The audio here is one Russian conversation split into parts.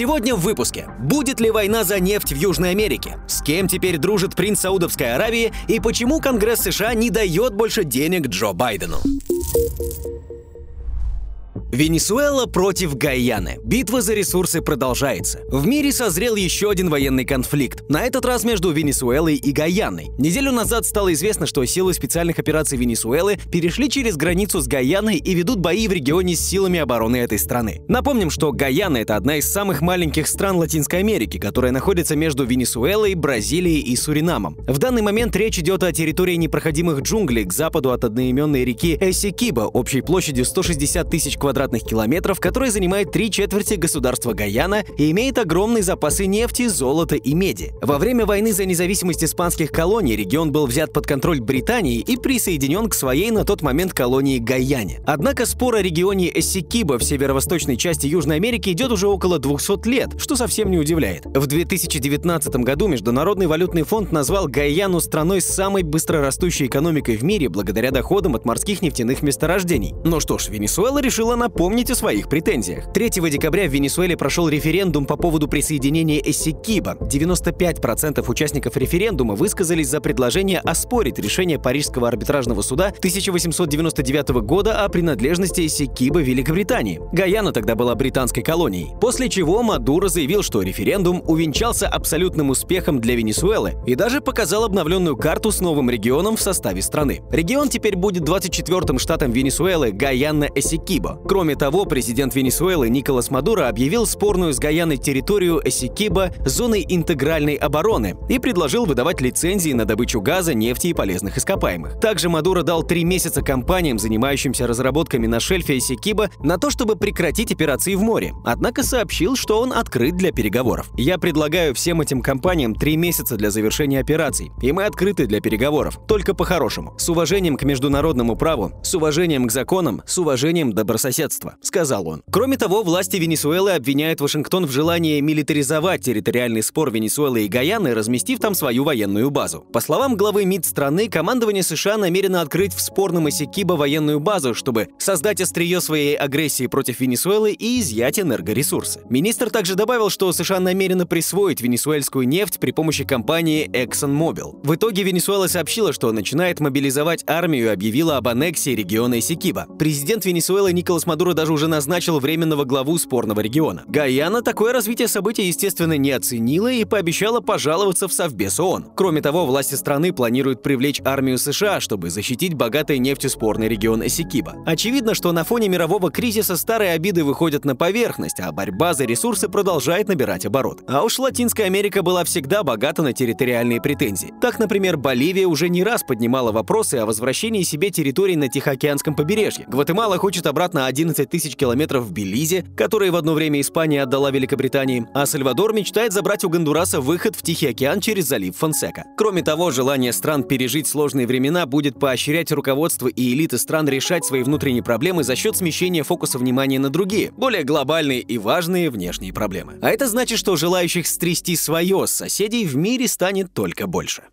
Сегодня в выпуске. Будет ли война за нефть в Южной Америке? С кем теперь дружит принц Саудовской Аравии? И почему Конгресс США не дает больше денег Джо Байдену? Венесуэла против Гаяны. Битва за ресурсы продолжается. В мире созрел еще один военный конфликт. На этот раз между Венесуэлой и Гаяной. Неделю назад стало известно, что силы специальных операций Венесуэлы перешли через границу с Гаяной и ведут бои в регионе с силами обороны этой страны. Напомним, что Гаяна — это одна из самых маленьких стран Латинской Америки, которая находится между Венесуэлой, Бразилией и Суринамом. В данный момент речь идет о территории непроходимых джунглей к западу от одноименной реки Эсикиба общей площадью 160 тысяч квадратных квадратных километров, который занимает три четверти государства Гаяна и имеет огромные запасы нефти, золота и меди. Во время войны за независимость испанских колоний регион был взят под контроль Британии и присоединен к своей на тот момент колонии Гаяне. Однако спор о регионе Эссикиба в северо-восточной части Южной Америки идет уже около 200 лет, что совсем не удивляет. В 2019 году Международный валютный фонд назвал Гаяну страной с самой быстрорастущей экономикой в мире благодаря доходам от морских нефтяных месторождений. Ну что ж, Венесуэла решила на напомнить о своих претензиях. 3 декабря в Венесуэле прошел референдум по поводу присоединения Эссекиба. 95% участников референдума высказались за предложение оспорить решение Парижского арбитражного суда 1899 года о принадлежности Эссекиба Великобритании. Гаяна тогда была британской колонией. После чего Мадуро заявил, что референдум увенчался абсолютным успехом для Венесуэлы и даже показал обновленную карту с новым регионом в составе страны. Регион теперь будет 24-м штатом Венесуэлы Гаяна-Эссекибо. Кроме того, президент Венесуэлы Николас Мадуро объявил спорную с Гаяной территорию Эсикиба зоной интегральной обороны и предложил выдавать лицензии на добычу газа, нефти и полезных ископаемых. Также Мадуро дал три месяца компаниям, занимающимся разработками на шельфе Эсикиба, на то, чтобы прекратить операции в море. Однако сообщил, что он открыт для переговоров. «Я предлагаю всем этим компаниям три месяца для завершения операций, и мы открыты для переговоров, только по-хорошему, с уважением к международному праву, с уважением к законам, с уважением добрососедства соседства, сказал он. Кроме того, власти Венесуэлы обвиняют Вашингтон в желании милитаризовать территориальный спор Венесуэлы и Гаяны, разместив там свою военную базу. По словам главы МИД страны, командование США намерено открыть в спорном Исикибо военную базу, чтобы создать острие своей агрессии против Венесуэлы и изъять энергоресурсы. Министр также добавил, что США намерено присвоить венесуэльскую нефть при помощи компании ExxonMobil. В итоге Венесуэла сообщила, что начинает мобилизовать армию и объявила об аннексии региона Исикиба. Президент Венесуэлы Николас Мадуро даже уже назначил временного главу спорного региона. Гаяна такое развитие событий, естественно, не оценила и пообещала пожаловаться в Совбез ООН. Кроме того, власти страны планируют привлечь армию США, чтобы защитить богатый нефтью спорный регион Эсикиба. Очевидно, что на фоне мирового кризиса старые обиды выходят на поверхность, а борьба за ресурсы продолжает набирать оборот. А уж Латинская Америка была всегда богата на территориальные претензии. Так, например, Боливия уже не раз поднимала вопросы о возвращении себе территорий на Тихоокеанском побережье. Гватемала хочет обратно 11 тысяч километров в Белизе, которые в одно время Испания отдала Великобритании, а Сальвадор мечтает забрать у Гондураса выход в Тихий океан через залив Фонсека. Кроме того, желание стран пережить сложные времена будет поощрять руководство и элиты стран решать свои внутренние проблемы за счет смещения фокуса внимания на другие, более глобальные и важные внешние проблемы. А это значит, что желающих стрясти свое с соседей в мире станет только больше.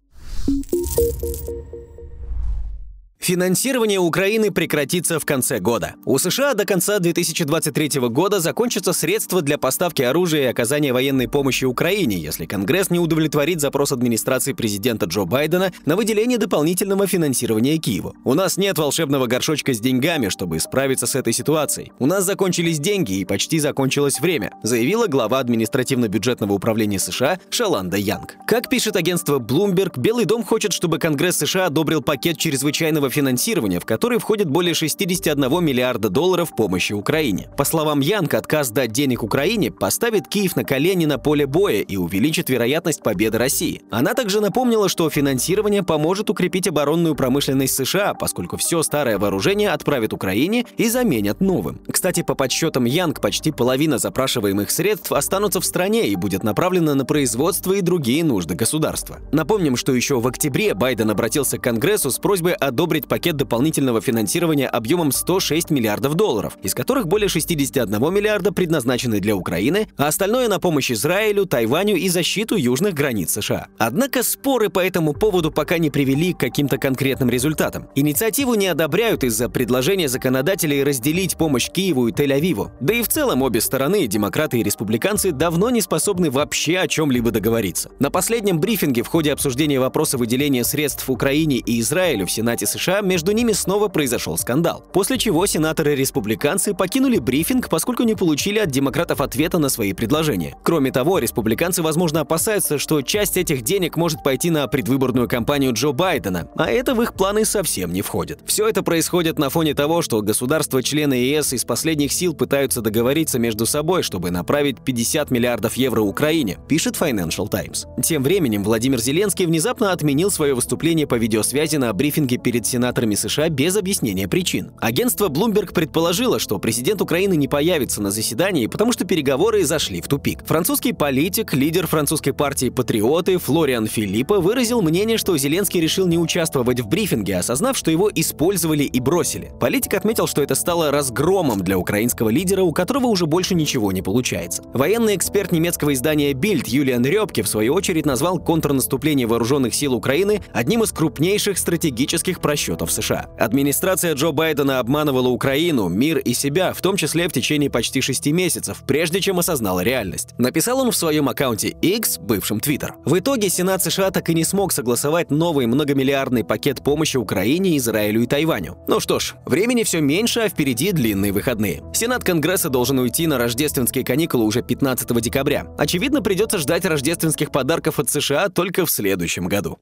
Финансирование Украины прекратится в конце года. У США до конца 2023 года закончатся средства для поставки оружия и оказания военной помощи Украине, если Конгресс не удовлетворит запрос администрации президента Джо Байдена на выделение дополнительного финансирования Киеву. У нас нет волшебного горшочка с деньгами, чтобы справиться с этой ситуацией. У нас закончились деньги и почти закончилось время, заявила глава административно-бюджетного управления США Шаланда Янг. Как пишет агентство Bloomberg, Белый дом хочет, чтобы Конгресс США одобрил пакет чрезвычайного совместного финансирования, в который входит более 61 миллиарда долларов помощи Украине. По словам Янка, отказ дать денег Украине поставит Киев на колени на поле боя и увеличит вероятность победы России. Она также напомнила, что финансирование поможет укрепить оборонную промышленность США, поскольку все старое вооружение отправят Украине и заменят новым. Кстати, по подсчетам Янг, почти половина запрашиваемых средств останутся в стране и будет направлена на производство и другие нужды государства. Напомним, что еще в октябре Байден обратился к Конгрессу с просьбой одобрить одобрить пакет дополнительного финансирования объемом 106 миллиардов долларов, из которых более 61 миллиарда предназначены для Украины, а остальное на помощь Израилю, Тайваню и защиту южных границ США. Однако споры по этому поводу пока не привели к каким-то конкретным результатам. Инициативу не одобряют из-за предложения законодателей разделить помощь Киеву и Тель-Авиву. Да и в целом обе стороны, демократы и республиканцы, давно не способны вообще о чем-либо договориться. На последнем брифинге в ходе обсуждения вопроса выделения средств Украине и Израилю в Сенате США между ними снова произошел скандал. После чего сенаторы-республиканцы покинули брифинг, поскольку не получили от демократов ответа на свои предложения. Кроме того, республиканцы, возможно, опасаются, что часть этих денег может пойти на предвыборную кампанию Джо Байдена, а это в их планы совсем не входит. Все это происходит на фоне того, что государства-члены ЕС из последних сил пытаются договориться между собой, чтобы направить 50 миллиардов евро Украине, пишет Financial Times. Тем временем Владимир Зеленский внезапно отменил свое выступление по видеосвязи на брифинге перед сенаторами США без объяснения причин. Агентство Bloomberg предположило, что президент Украины не появится на заседании, потому что переговоры зашли в тупик. Французский политик, лидер французской партии «Патриоты» Флориан Филиппо выразил мнение, что Зеленский решил не участвовать в брифинге, осознав, что его использовали и бросили. Политик отметил, что это стало разгромом для украинского лидера, у которого уже больше ничего не получается. Военный эксперт немецкого издания Bild Юлиан Рёбке в свою очередь назвал контрнаступление вооруженных сил Украины одним из крупнейших стратегических просчетов США. Администрация Джо Байдена обманывала Украину, мир и себя, в том числе в течение почти шести месяцев, прежде чем осознала реальность. Написал он в своем аккаунте X, бывшем Twitter. В итоге Сенат США так и не смог согласовать новый многомиллиардный пакет помощи Украине, Израилю и Тайваню. Ну что ж, времени все меньше, а впереди длинные выходные. Сенат Конгресса должен уйти на рождественские каникулы уже 15 декабря. Очевидно, придется ждать рождественских подарков от США только в следующем году.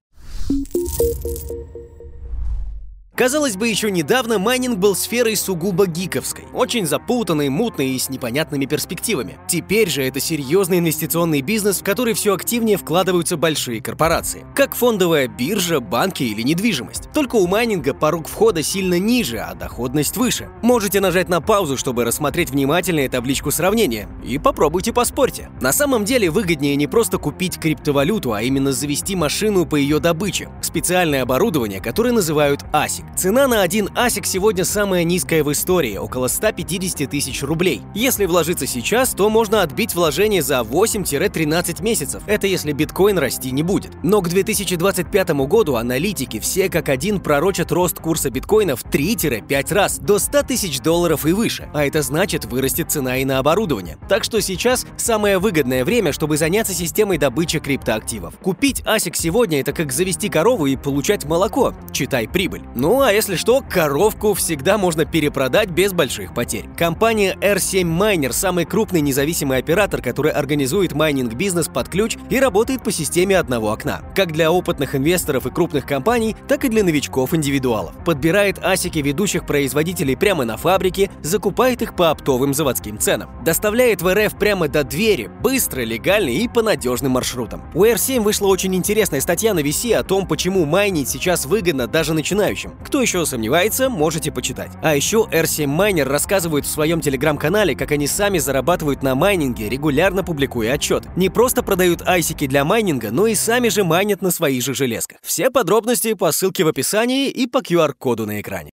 Казалось бы, еще недавно майнинг был сферой сугубо гиковской, очень запутанной, мутной и с непонятными перспективами. Теперь же это серьезный инвестиционный бизнес, в который все активнее вкладываются большие корпорации, как фондовая биржа, банки или недвижимость. Только у майнинга порог входа сильно ниже, а доходность выше. Можете нажать на паузу, чтобы рассмотреть внимательнее табличку сравнения, и попробуйте поспорьте. На самом деле выгоднее не просто купить криптовалюту, а именно завести машину по ее добыче, специальное оборудование, которое называют ASIC. Цена на один ASIC сегодня самая низкая в истории, около 150 тысяч рублей. Если вложиться сейчас, то можно отбить вложение за 8-13 месяцев. Это если биткоин расти не будет. Но к 2025 году аналитики все как один пророчат рост курса биткоина в 3-5 раз, до 100 тысяч долларов и выше. А это значит вырастет цена и на оборудование. Так что сейчас самое выгодное время, чтобы заняться системой добычи криптоактивов. Купить ASIC сегодня это как завести корову и получать молоко. Читай прибыль. Ну ну а если что, коровку всегда можно перепродать без больших потерь. Компания R7 Miner – самый крупный независимый оператор, который организует майнинг-бизнес под ключ и работает по системе одного окна. Как для опытных инвесторов и крупных компаний, так и для новичков-индивидуалов. Подбирает асики ведущих производителей прямо на фабрике, закупает их по оптовым заводским ценам. Доставляет в РФ прямо до двери, быстро, легально и по надежным маршрутам. У R7 вышла очень интересная статья на VC о том, почему майнить сейчас выгодно даже начинающим. Кто еще сомневается, можете почитать. А еще R7 Miner рассказывают в своем телеграм-канале, как они сами зарабатывают на майнинге, регулярно публикуя отчет. Не просто продают айсики для майнинга, но и сами же майнят на своих же железках. Все подробности по ссылке в описании и по QR-коду на экране.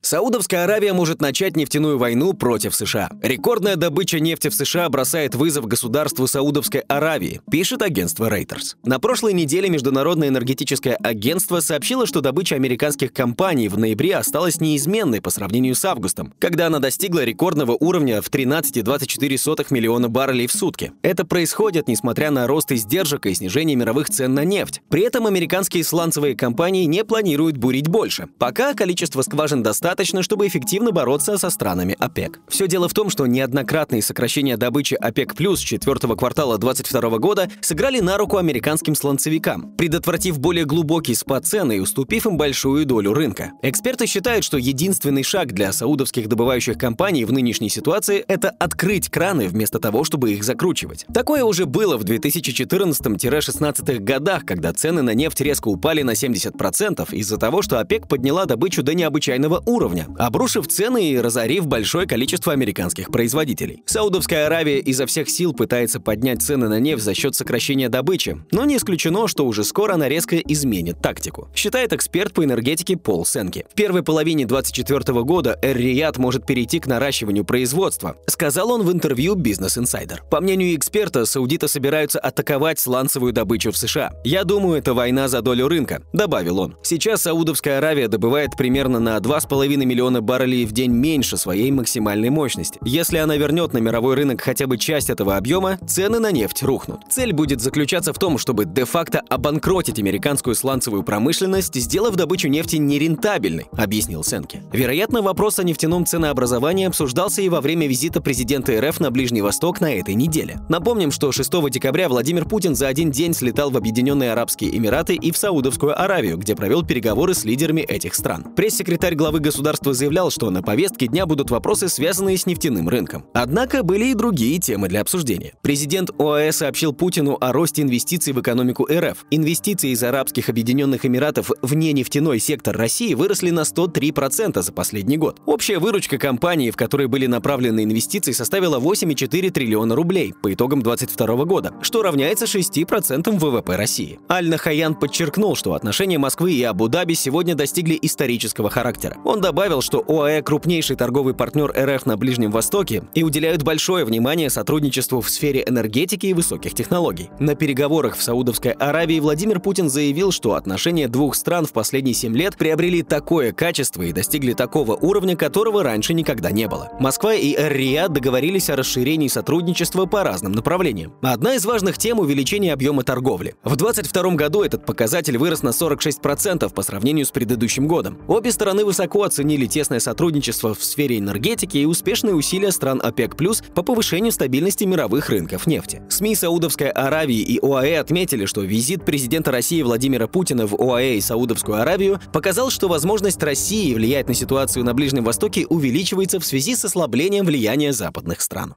Саудовская Аравия может начать нефтяную войну против США. Рекордная добыча нефти в США бросает вызов государству Саудовской Аравии, пишет агентство Reuters. На прошлой неделе Международное энергетическое агентство сообщило, что добыча американских компаний в ноябре осталась неизменной по сравнению с августом, когда она достигла рекордного уровня в 13,24 миллиона баррелей в сутки. Это происходит несмотря на рост издержек и снижение мировых цен на нефть. При этом американские сланцевые компании не планируют бурить больше. Пока количество скважин достаточно, достаточно, чтобы эффективно бороться со странами ОПЕК. Все дело в том, что неоднократные сокращения добычи ОПЕК плюс четвертого квартала 2022 года сыграли на руку американским сланцевикам, предотвратив более глубокий спад цен и уступив им большую долю рынка. Эксперты считают, что единственный шаг для саудовских добывающих компаний в нынешней ситуации – это открыть краны вместо того, чтобы их закручивать. Такое уже было в 2014-16 годах, когда цены на нефть резко упали на 70% из-за того, что ОПЕК подняла добычу до необычайного уровня уровня, обрушив цены и разорив большое количество американских производителей. Саудовская Аравия изо всех сил пытается поднять цены на нефть за счет сокращения добычи, но не исключено, что уже скоро она резко изменит тактику, считает эксперт по энергетике Пол Сенки. В первой половине 2024 года Эр-Рияд может перейти к наращиванию производства, сказал он в интервью Business Insider. По мнению эксперта, саудиты собираются атаковать сланцевую добычу в США. «Я думаю, это война за долю рынка», — добавил он. Сейчас Саудовская Аравия добывает примерно на 2,5 миллиона баррелей в день меньше своей максимальной мощности. Если она вернет на мировой рынок хотя бы часть этого объема, цены на нефть рухнут. Цель будет заключаться в том, чтобы де-факто обанкротить американскую сланцевую промышленность, сделав добычу нефти нерентабельной, объяснил Сенке. Вероятно, вопрос о нефтяном ценообразовании обсуждался и во время визита президента РФ на Ближний Восток на этой неделе. Напомним, что 6 декабря Владимир Путин за один день слетал в Объединенные Арабские Эмираты и в Саудовскую Аравию, где провел переговоры с лидерами этих стран. Пресс-секретарь главы государства заявлял, что на повестке дня будут вопросы, связанные с нефтяным рынком. Однако были и другие темы для обсуждения. Президент ОАЭ сообщил Путину о росте инвестиций в экономику РФ. Инвестиции из Арабских Объединенных Эмиратов в нефтяной сектор России выросли на 103% за последний год. Общая выручка компании, в которой были направлены инвестиции, составила 8,4 триллиона рублей по итогам 2022 года, что равняется 6% ВВП России. Аль-Нахаян подчеркнул, что отношения Москвы и Абу-Даби сегодня достигли исторического характера. Он добавил, что ОАЭ – крупнейший торговый партнер РФ на Ближнем Востоке и уделяют большое внимание сотрудничеству в сфере энергетики и высоких технологий. На переговорах в Саудовской Аравии Владимир Путин заявил, что отношения двух стран в последние 7 лет приобрели такое качество и достигли такого уровня, которого раньше никогда не было. Москва и Эр-Рияд договорились о расширении сотрудничества по разным направлениям. Одна из важных тем – увеличение объема торговли. В 2022 году этот показатель вырос на 46% по сравнению с предыдущим годом. Обе стороны высоко оценили тесное сотрудничество в сфере энергетики и успешные усилия стран ОПЕК+, по повышению стабильности мировых рынков нефти. СМИ Саудовской Аравии и ОАЭ отметили, что визит президента России Владимира Путина в ОАЭ и Саудовскую Аравию показал, что возможность России влиять на ситуацию на Ближнем Востоке увеличивается в связи с ослаблением влияния западных стран.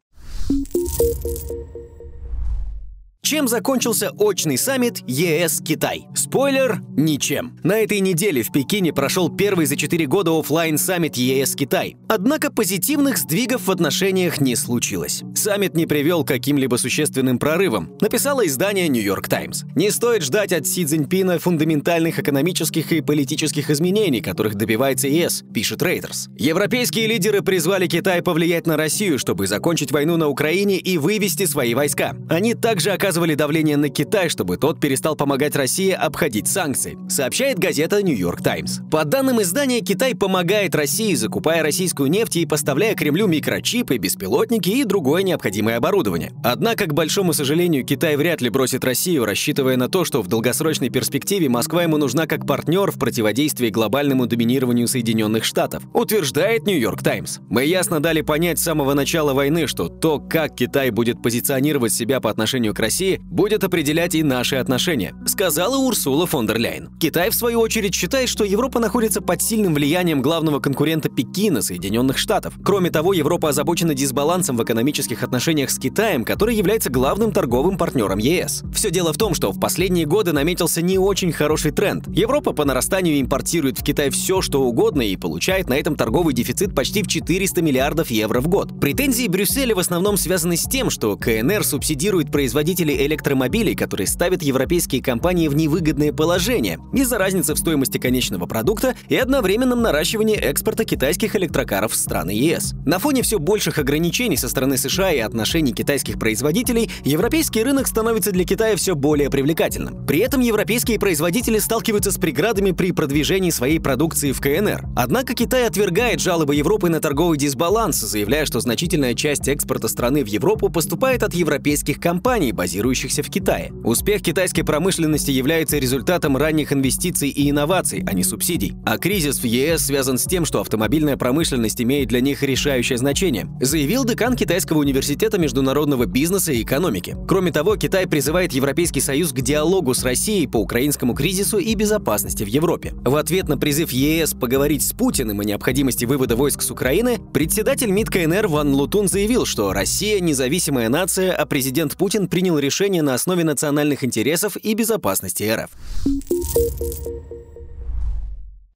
Чем закончился очный саммит ЕС-Китай? Спойлер – ничем. На этой неделе в Пекине прошел первый за 4 года офлайн саммит ЕС-Китай. Однако позитивных сдвигов в отношениях не случилось. Саммит не привел к каким-либо существенным прорывам, написало издание «Нью-Йорк Таймс». Не стоит ждать от Си Цзиньпина фундаментальных экономических и политических изменений, которых добивается ЕС, пишет Reuters. Европейские лидеры призвали Китай повлиять на Россию, чтобы закончить войну на Украине и вывести свои войска. Они также оказывают оказывали давление на Китай, чтобы тот перестал помогать России обходить санкции, сообщает газета «Нью-Йорк Таймс». По данным издания, Китай помогает России, закупая российскую нефть и поставляя Кремлю микрочипы, беспилотники и другое необходимое оборудование. Однако, к большому сожалению, Китай вряд ли бросит Россию, рассчитывая на то, что в долгосрочной перспективе Москва ему нужна как партнер в противодействии глобальному доминированию Соединенных Штатов, утверждает «Нью-Йорк Таймс». Мы ясно дали понять с самого начала войны, что то, как Китай будет позиционировать себя по отношению к России, России будет определять и наши отношения, сказала Урсула фон дер Ляйен. Китай, в свою очередь, считает, что Европа находится под сильным влиянием главного конкурента Пекина, Соединенных Штатов. Кроме того, Европа озабочена дисбалансом в экономических отношениях с Китаем, который является главным торговым партнером ЕС. Все дело в том, что в последние годы наметился не очень хороший тренд. Европа по нарастанию импортирует в Китай все, что угодно и получает на этом торговый дефицит почти в 400 миллиардов евро в год. Претензии Брюсселя в основном связаны с тем, что КНР субсидирует производителей производителей электромобилей, которые ставят европейские компании в невыгодное положение из-за разницы в стоимости конечного продукта и одновременном наращивании экспорта китайских электрокаров в страны ЕС. На фоне все больших ограничений со стороны США и отношений китайских производителей, европейский рынок становится для Китая все более привлекательным. При этом европейские производители сталкиваются с преградами при продвижении своей продукции в КНР. Однако Китай отвергает жалобы Европы на торговый дисбаланс, заявляя, что значительная часть экспорта страны в Европу поступает от европейских компаний, базирующихся базирующихся в Китае. Успех китайской промышленности является результатом ранних инвестиций и инноваций, а не субсидий. А кризис в ЕС связан с тем, что автомобильная промышленность имеет для них решающее значение, заявил декан Китайского университета международного бизнеса и экономики. Кроме того, Китай призывает Европейский Союз к диалогу с Россией по украинскому кризису и безопасности в Европе. В ответ на призыв ЕС поговорить с Путиным о необходимости вывода войск с Украины, председатель МИД КНР Ван Лутун заявил, что Россия независимая нация, а президент Путин принял решение решения на основе национальных интересов и безопасности РФ.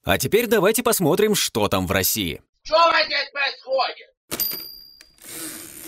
А теперь давайте посмотрим, что там в России. Что здесь происходит?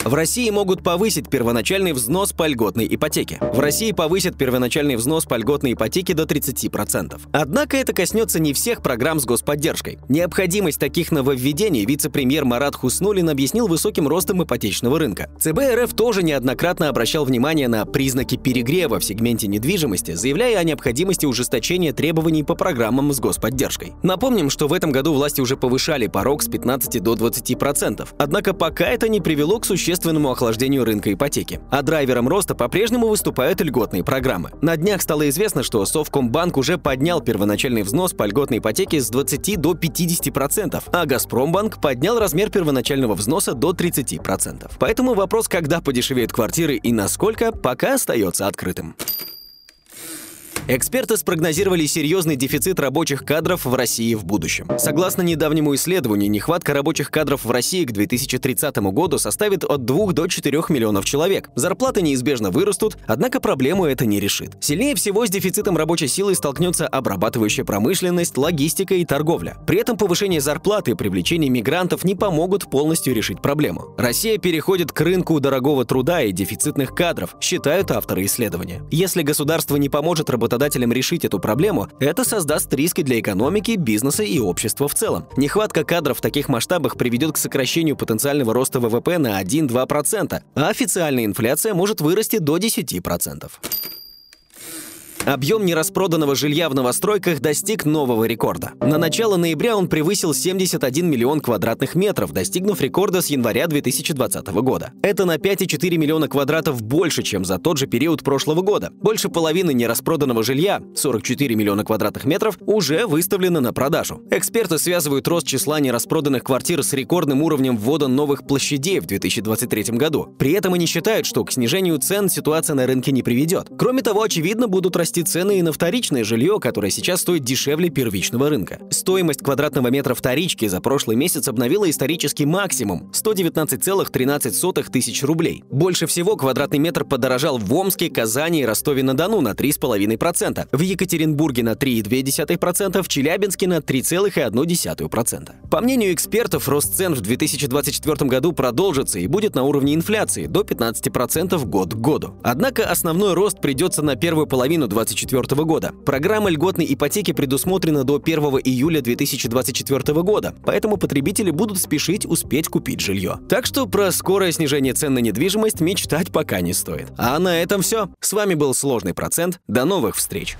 В России могут повысить первоначальный взнос по льготной ипотеке. В России повысят первоначальный взнос по льготной ипотеке до 30%. Однако это коснется не всех программ с господдержкой. Необходимость таких нововведений вице-премьер Марат Хуснулин объяснил высоким ростом ипотечного рынка. ЦБ РФ тоже неоднократно обращал внимание на признаки перегрева в сегменте недвижимости, заявляя о необходимости ужесточения требований по программам с господдержкой. Напомним, что в этом году власти уже повышали порог с 15 до 20%. Однако пока это не привело к существенному существенному охлаждению рынка ипотеки. А драйвером роста по-прежнему выступают льготные программы. На днях стало известно, что Совкомбанк уже поднял первоначальный взнос по льготной ипотеке с 20 до 50%, а Газпромбанк поднял размер первоначального взноса до 30%. Поэтому вопрос, когда подешевеют квартиры и насколько, пока остается открытым. Эксперты спрогнозировали серьезный дефицит рабочих кадров в России в будущем. Согласно недавнему исследованию, нехватка рабочих кадров в России к 2030 году составит от 2 до 4 миллионов человек. Зарплаты неизбежно вырастут, однако проблему это не решит. Сильнее всего с дефицитом рабочей силы столкнется обрабатывающая промышленность, логистика и торговля. При этом повышение зарплаты и привлечение мигрантов не помогут полностью решить проблему. Россия переходит к рынку дорогого труда и дефицитных кадров, считают авторы исследования. Если государство не поможет работодателям работодателям решить эту проблему, это создаст риски для экономики, бизнеса и общества в целом. Нехватка кадров в таких масштабах приведет к сокращению потенциального роста ВВП на 1-2%, а официальная инфляция может вырасти до 10%. Объем нераспроданного жилья в новостройках достиг нового рекорда. На начало ноября он превысил 71 миллион квадратных метров, достигнув рекорда с января 2020 года. Это на 5,4 миллиона квадратов больше, чем за тот же период прошлого года. Больше половины нераспроданного жилья, 44 миллиона квадратных метров, уже выставлено на продажу. Эксперты связывают рост числа нераспроданных квартир с рекордным уровнем ввода новых площадей в 2023 году. При этом они считают, что к снижению цен ситуация на рынке не приведет. Кроме того, очевидно, будут расти расти цены и на вторичное жилье, которое сейчас стоит дешевле первичного рынка. Стоимость квадратного метра вторички за прошлый месяц обновила исторический максимум – 119,13 тысяч рублей. Больше всего квадратный метр подорожал в Омске, Казани и Ростове-на-Дону на 3,5%, в Екатеринбурге на 3,2%, в Челябинске на 3,1%. По мнению экспертов, рост цен в 2024 году продолжится и будет на уровне инфляции до 15% год к году. Однако основной рост придется на первую половину 2024 года. Программа льготной ипотеки предусмотрена до 1 июля 2024 года, поэтому потребители будут спешить успеть купить жилье. Так что про скорое снижение цен на недвижимость мечтать пока не стоит. А на этом все. С вами был Сложный процент. До новых встреч!